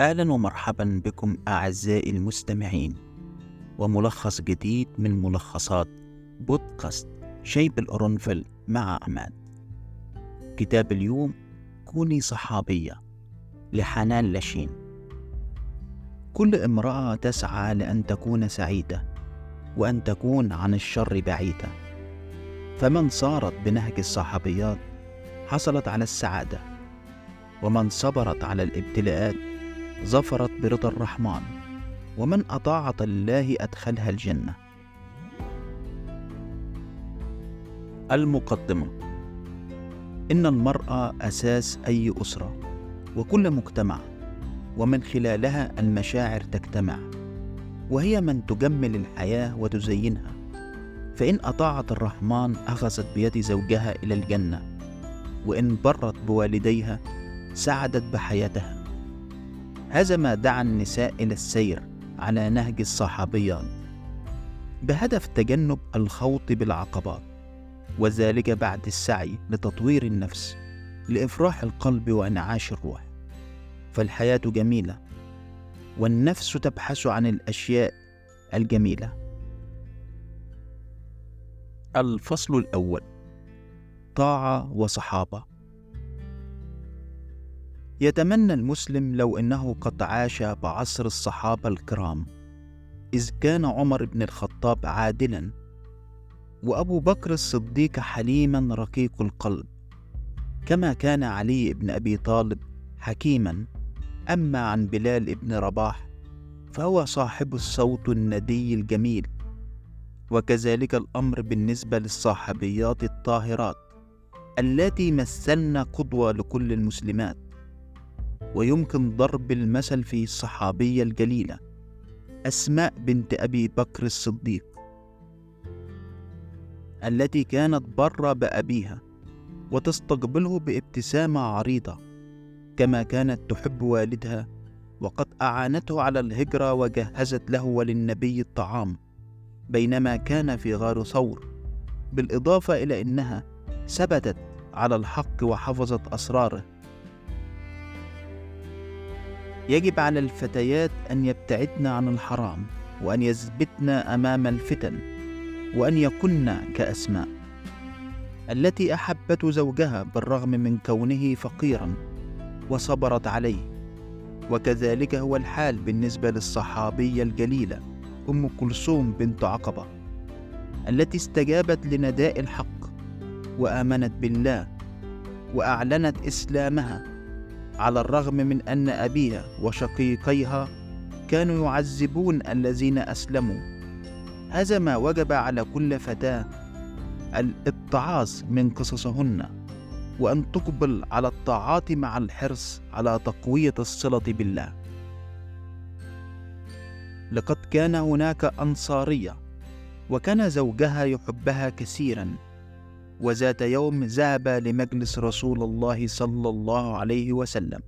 أهلا ومرحبا بكم أعزائي المستمعين. وملخص جديد من ملخصات بودكاست شيب القرنفل مع عماد كتاب اليوم كوني صحابية لحنان لاشين كل امرأة تسعى لأن تكون سعيدة وأن تكون عن الشر بعيدة. فمن صارت بنهج الصحابيات حصلت على السعادة ومن صبرت على الابتلاءات ظفرت برضا الرحمن ومن أطاعت الله أدخلها الجنة. المقدمة إن المرأة أساس أي أسرة وكل مجتمع ومن خلالها المشاعر تجتمع وهي من تجمل الحياة وتزينها. فإن أطاعت الرحمن أخذت بيد زوجها إلى الجنة وإن برت بوالديها سعدت بحياتها. هذا ما دعا النساء إلى السير على نهج الصحابيات بهدف تجنب الخوض بالعقبات وذلك بعد السعي لتطوير النفس لإفراح القلب وإنعاش الروح. فالحياة جميلة والنفس تبحث عن الأشياء الجميلة. الفصل الأول طاعة وصحابة. يتمنى المسلم لو إنه قد عاش بعصر الصحابة الكرام إذ كان عمر بن الخطاب عادلا وأبو بكر الصديق حليما رقيق القلب. كما كان علي بن أبي طالب حكيما أما عن بلال بن رباح فهو صاحب الصوت الندي الجميل وكذلك الأمر بالنسبة للصاحبيات الطاهرات اللاتي مثلن قدوة لكل المسلمات. ويمكن ضرب المثل في الصحابية الجليلة أسماء بنت أبي بكر الصديق التي كانت برة بأبيها وتستقبله بابتسامة عريضة كما كانت تحب والدها وقد أعانته على الهجرة وجهزت له وللنبي الطعام بينما كان في غار ثور بالإضافة إلى أنها ثبتت على الحق وحفظت أسراره. يجب على الفتيات أن يبتعدن عن الحرام وأن يثبتن أمام الفتن وأن يكن كأسماء. التي أحبت زوجها بالرغم من كونه فقيرا وصبرت عليه. وكذلك هو الحال بالنسبة للصحابيه الجليله أم كلثوم بنت عقبة التي استجابت لنداء الحق وآمنت بالله وأعلنت إسلامها. على الرغم من أن أبيها وشقيقيها كانوا يعذبون الذين أسلموا. هذا ما وجب على كل فتاة الاتعاظ من قصصهن وأن تقبل على الطاعات مع الحرص على تقوية الصلة بالله. لقد كان هناك أنصارية وكان زوجها يحبها كثيرا. وذات يوم ذهب لمجلس رسول الله صلى الله عليه وسلم.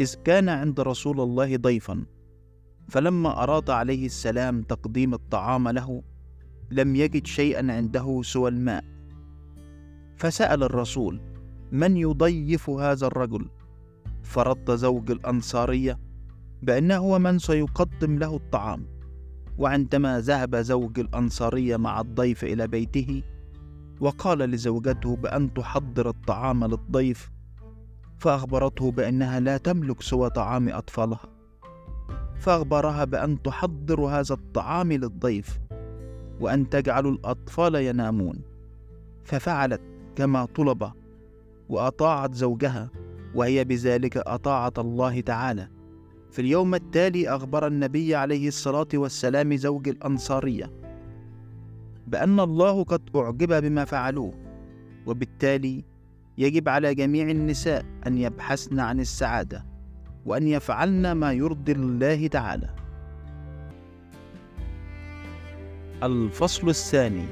إذ كان عند رسول الله ضيفا فلما أراد عليه السلام تقديم الطعام له لم يجد شيئا عنده سوى الماء. فسأل الرسول من يضيف هذا الرجل؟ فرد زوج الأنصارية بأنه هو من سيقدم له الطعام. وعندما ذهب زوج الأنصارية مع الضيف إلى بيته وقال لزوجته بأن تحضر الطعام للضيف فأخبرته بأنها لا تملك سوى طعام أطفالها فأخبرها بأن تحضر هذا الطعام للضيف وأن تجعل الأطفال ينامون ففعلت كما طلب وأطاعت زوجها وهي بذلك أطاعت الله تعالى. في اليوم التالي أخبر النبي عليه الصلاة والسلام زوج الأنصارية بأن الله قد أعجب بما فعلوه وبالتالي يجب على جميع النساء أن يبحثن عن السعادة وأن يفعلن ما يرضي الله تعالى. الفصل الثاني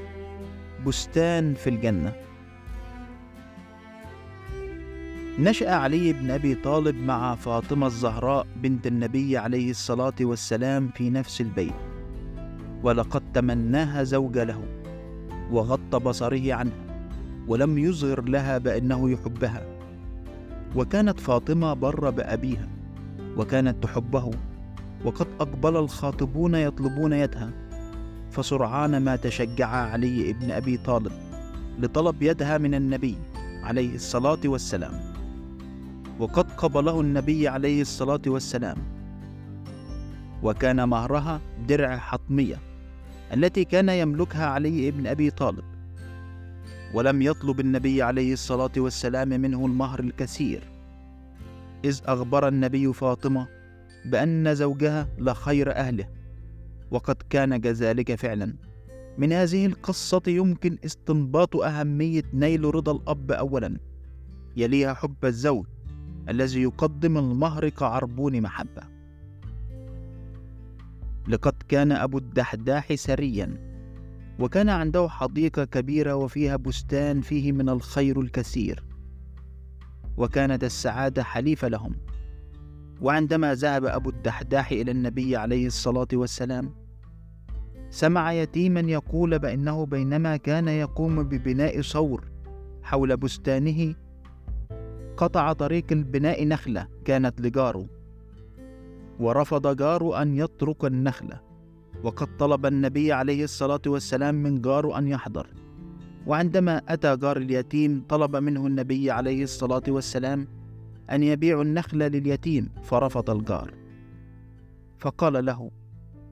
بستان في الجنة. نشأ علي بن أبي طالب مع فاطمة الزهراء بنت النبي عليه الصلاة والسلام في نفس البيت. ولقد تمناها زوج له وغض بصره عنها ولم يظهر لها بأنه يحبها. وكانت فاطمة بر بأبيها وكانت تحبه وقد أقبل الخاطبون يطلبون يدها. فسرعان ما تشجع علي بن أبي طالب لطلب يدها من النبي عليه الصلاة والسلام. وقد قبله النبي عليه الصلاة والسلام. وكان مهرها درع حطمية التي كان يملكها علي بن أبي طالب ولم يطلب النبي عليه الصلاة والسلام منه المهر الكثير. إذ أخبر النبي فاطمة بأن زوجها لخير أهله وقد كان كذلك فعلا. من هذه القصة يمكن استنباط أهمية نيل رضا الأب أولا يليها حب الزوج الذي يقدم المهر كعربون محبة. لقد كان أبو الدحداح سريا وكان عنده حديقة كبيرة وفيها بستان فيه من الخير الكثير وكانت السعادة حليفة لهم. وعندما ذهب أبو الدحداح إلى النبي عليه الصلاة والسلام سمع يتيما يقول بأنه بينما كان يقوم ببناء صور حول بستانه قطع طريق البناء نخلة كانت لجاره. ورفض جاره أن يترك النخلة وقد طلب النبي عليه الصلاة والسلام من جاره أن يحضر. وعندما أتى جار اليتيم طلب منه النبي عليه الصلاة والسلام أن يبيع النخل لليتيم فرفض الجار. فقال له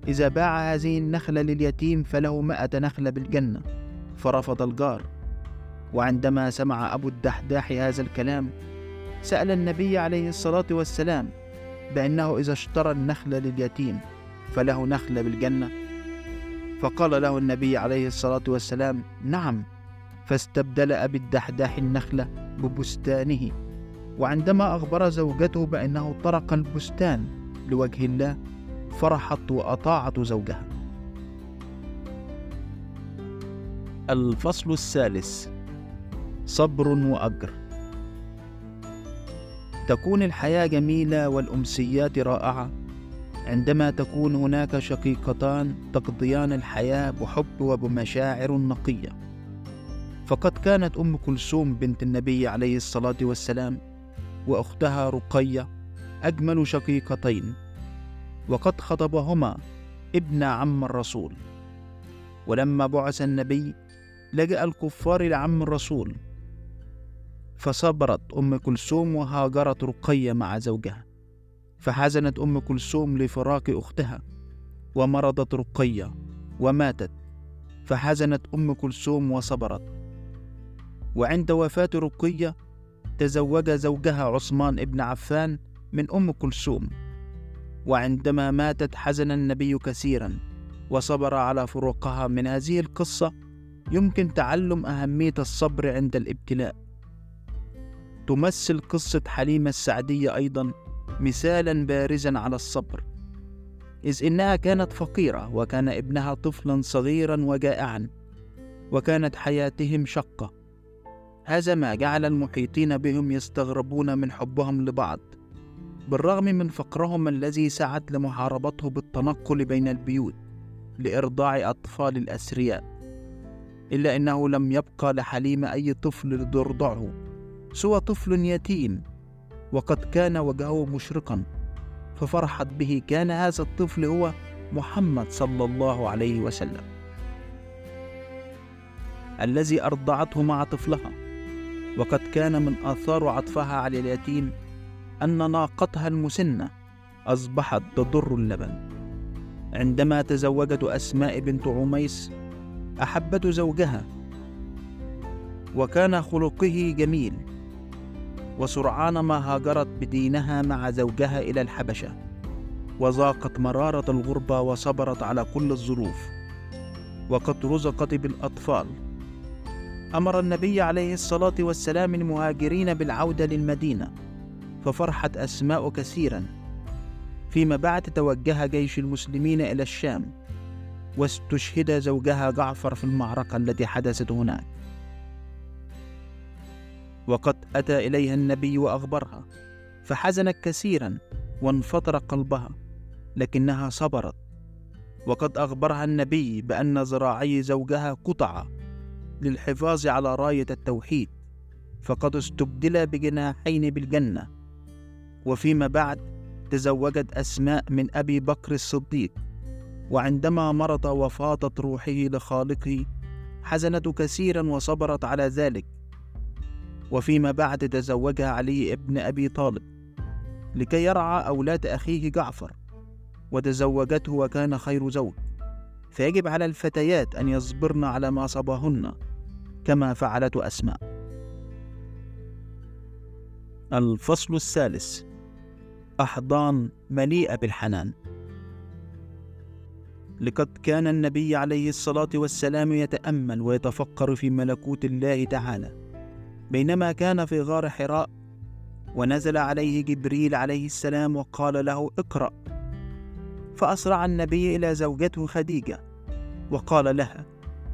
إذا باع هذه النخلة لليتيم فله مائة نخلة بالجنة. فرفض الجار. وعندما سمع أبو الدحداح هذا الكلام سأل النبي عليه الصلاة والسلام بأنه إذا اشترى النخل لليتيم فله نخلة بالجنة. فقال له النبي عليه الصلاة والسلام نعم. فاستبدل أبي الدحداح النخلة ببستانه وعندما أخبر زوجته بأنه طرق البستان لوجه الله فرحت وأطاعت زوجها. الفصل الثالث صبر وأجر. تكون الحياة جميلة والأمسيات رائعة. عندما تكون هناك شقيقتان تقضيان الحياة بحب وبمشاعر نقية. فقد كانت أم كلثوم بنت النبي عليه الصلاة والسلام وأختها رقية أجمل شقيقتين وقد خطبهما ابن عم الرسول. ولما بعث النبي لجأ الكفار لعم الرسول. فصبرت أم كلثوم وهاجرت رقية مع زوجها. فحزنت أم كلثوم لفراق أختها ومرضت رقية وماتت. فحزنت أم كلثوم وصبرت. وعند وفاة رقية تزوج زوجها عثمان ابن عفان من أم كلثوم. وعندما ماتت حزن النبي كثيرا وصبر على فروقها. من هذه القصة يمكن تعلم أهمية الصبر عند الابتلاء. تمثل قصة حليمة السعدية أيضا مثالا بارزا على الصبر إذ إنها كانت فقيرة وكان ابنها طفلا صغيرا وجائعا وكانت حياتهم شقة. هذا ما جعل المحيطين بهم يستغربون من حبهم لبعض بالرغم من فقرهم الذي سعت لمحاربته بالتنقل بين البيوت لإرضاع أطفال الأثرياء إلا أنه لم يبقى لحليم أي طفل لترضعه سوى طفل يتيم وقد كان وجهه مشرقا ففرحت به كان هذا الطفل هو محمد صلى الله عليه وسلم. الذي أرضعته مع طفلها وقد كان من آثار عطفها على اليتيم أن ناقتها المسنة أصبحت تضر اللبن. عندما تزوجت أسماء بنت عميس أحبت زوجها وكان خلقه جميل. وسرعان ما هاجرت بدينها مع زوجها إلى الحبشة وذاقت مرارة الغربة وصبرت على كل الظروف وقد رزقت بالأطفال. أمر النبي عليه الصلاة والسلام المهاجرين بالعودة للمدينة ففرحت أسماء كثيرا فيما بعد توجه جيش المسلمين إلى الشام واستشهد زوجها جعفر في المعركة التي حدثت هناك. وقد أتى إليها النبي وأخبرها فحزنت كثيرا وانفطر قلبها لكنها صبرت. وقد أخبرها النبي بأن ذراعي زوجها قطع للحفاظ على راية التوحيد فقد استبدل بجناحين بالجنة. وفيما بعد تزوجت أسماء من أبي بكر الصديق وعندما مرض وفاضت روحه لخالقه حزنت كثيرا وصبرت على ذلك. وفيما بعد تزوجها علي ابن أبي طالب لكي يرعى أولاد أخيه جعفر وتزوجته وكان خير زوج. فيجب على الفتيات أن يصبرن على ما صابهن كما فعلت أسماء. الفصل الثالث أحضان مليئة بالحنان. لقد كان النبي عليه الصلاة والسلام يتأمل ويتفكر في ملكوت الله تعالى. بينما كان في غار حراء ونزل عليه جبريل عليه السلام وقال له اقرأ. فأسرع النبي إلى زوجته خديجة وقال لها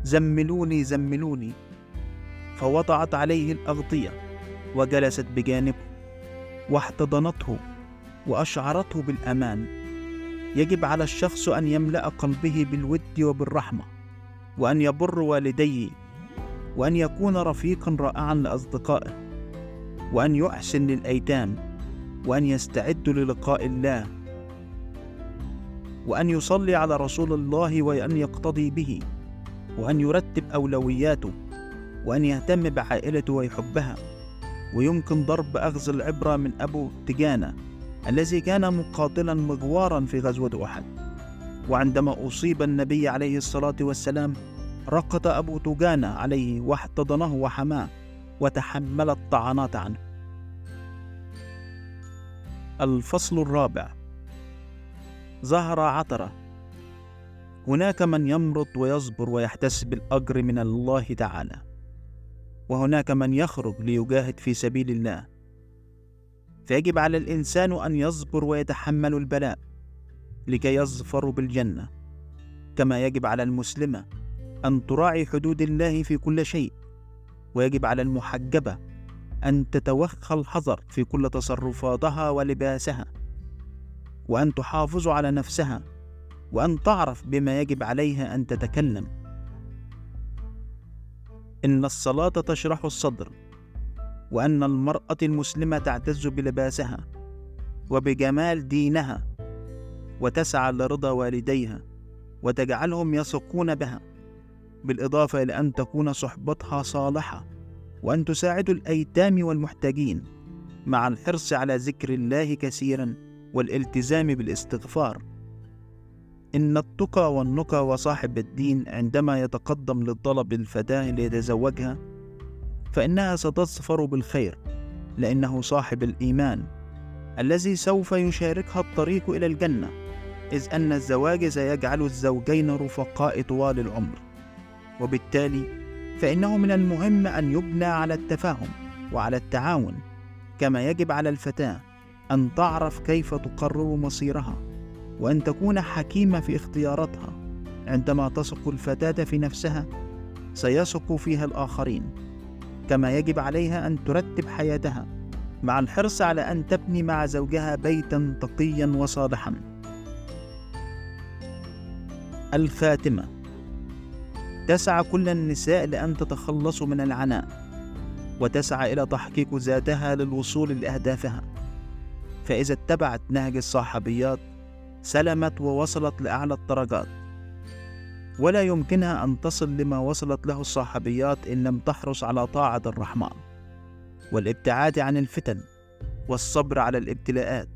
زملوني زملوني. فوضعت عليه الأغطية وجلست بجانبه واحتضنته وأشعرته بالأمان. يجب على الشخص أن يملأ قلبه بالود وبالرحمة وأن يبر والديه. وأن يكون رفيقا رائعا لأصدقائه وأن يحسن للأيتام وأن يستعد للقاء الله وأن يصلي على رسول الله وأن يقتضي به وأن يرتب أولوياته وأن يهتم بعائلته ويحبها ويمكن ضرب أخذ العبرة من أبو تجانة الذي كان مقاتلا مغوارا في غزوة أحد. وعندما أصيب النبي عليه الصلاة والسلام رقد أبو تجانة عليه واحتضنه وحماه وتحمل الطعنات عنه. الفصل الرابع. ظهر عطرة. هناك من يمرض ويصبر ويحتسب الأجر من الله تعالى وهناك من يخرج ليجاهد في سبيل الله. فيجب على الإنسان أن يصبر ويتحمل البلاء لكي يظفر بالجنة كما يجب على المسلمة أن تراعي حدود الله في كل شيء ويجب على المحجبة أن تتوخى الحذر في كل تصرفاتها ولباسها وأن تحافظ على نفسها وأن تعرف بما يجب عليها أن تتكلم. إن الصلاة تشرح الصدر وأن المرأة المسلمة تعتز بلباسها وبجمال دينها وتسعى لرضا والديها وتجعلهم يثقون بها. بالإضافة إلى أن تكون صحبتها صالحة وأن تساعد الأيتام والمحتاجين مع الحرص على ذكر الله كثيرا والالتزام بالاستغفار. إن التقى والنقى وصاحب الدين عندما يتقدم للطلب الفتاة ليتزوجها فإنها ستظفر بالخير لأنه صاحب الإيمان الذي سوف يشاركها الطريق إلى الجنة إذ أن الزواج سيجعل الزوجين رفقاء طوال العمر. وبالتالي فإنه من المهم أن يبنى على التفاهم وعلى التعاون كما يجب على الفتاة أن تعرف كيف تقرر مصيرها وأن تكون حكيمة في اختياراتها. عندما تثق الفتاة في نفسها سيثق فيها الآخرين كما يجب عليها أن ترتب حياتها مع الحرص على أن تبني مع زوجها بيتا تقيا وصالحا. الخاتمة. تسعى كل النساء لأن تتخلص من العناء وتسعى إلى تحقيق ذاتها للوصول لأهدافها. فإذا اتبعت نهج الصحابيات سلمت ووصلت لأعلى الدرجات. ولا يمكنها أن تصل لما وصلت له الصحابيات إن لم تحرص على طاعة الرحمن. والابتعاد عن الفتن والصبر على الابتلاءات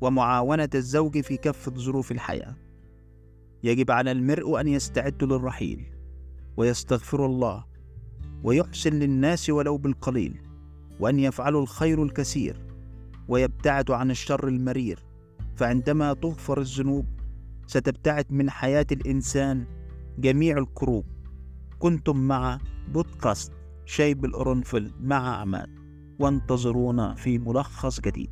ومعاونة الزوج في كافة ظروف الحياة. يجب على المرء أن يستعد للرحيل. ويستغفر الله ويحسن للناس ولو بالقليل وأن يفعلوا الخير الكثير ويبتعد عن الشر المرير. فعندما تغفر الذنوب ستبتعد من حياة الإنسان جميع الكروب. كنتم مع بودكاست شيب القرنفل مع عماد. وانتظرونا في ملخص جديد.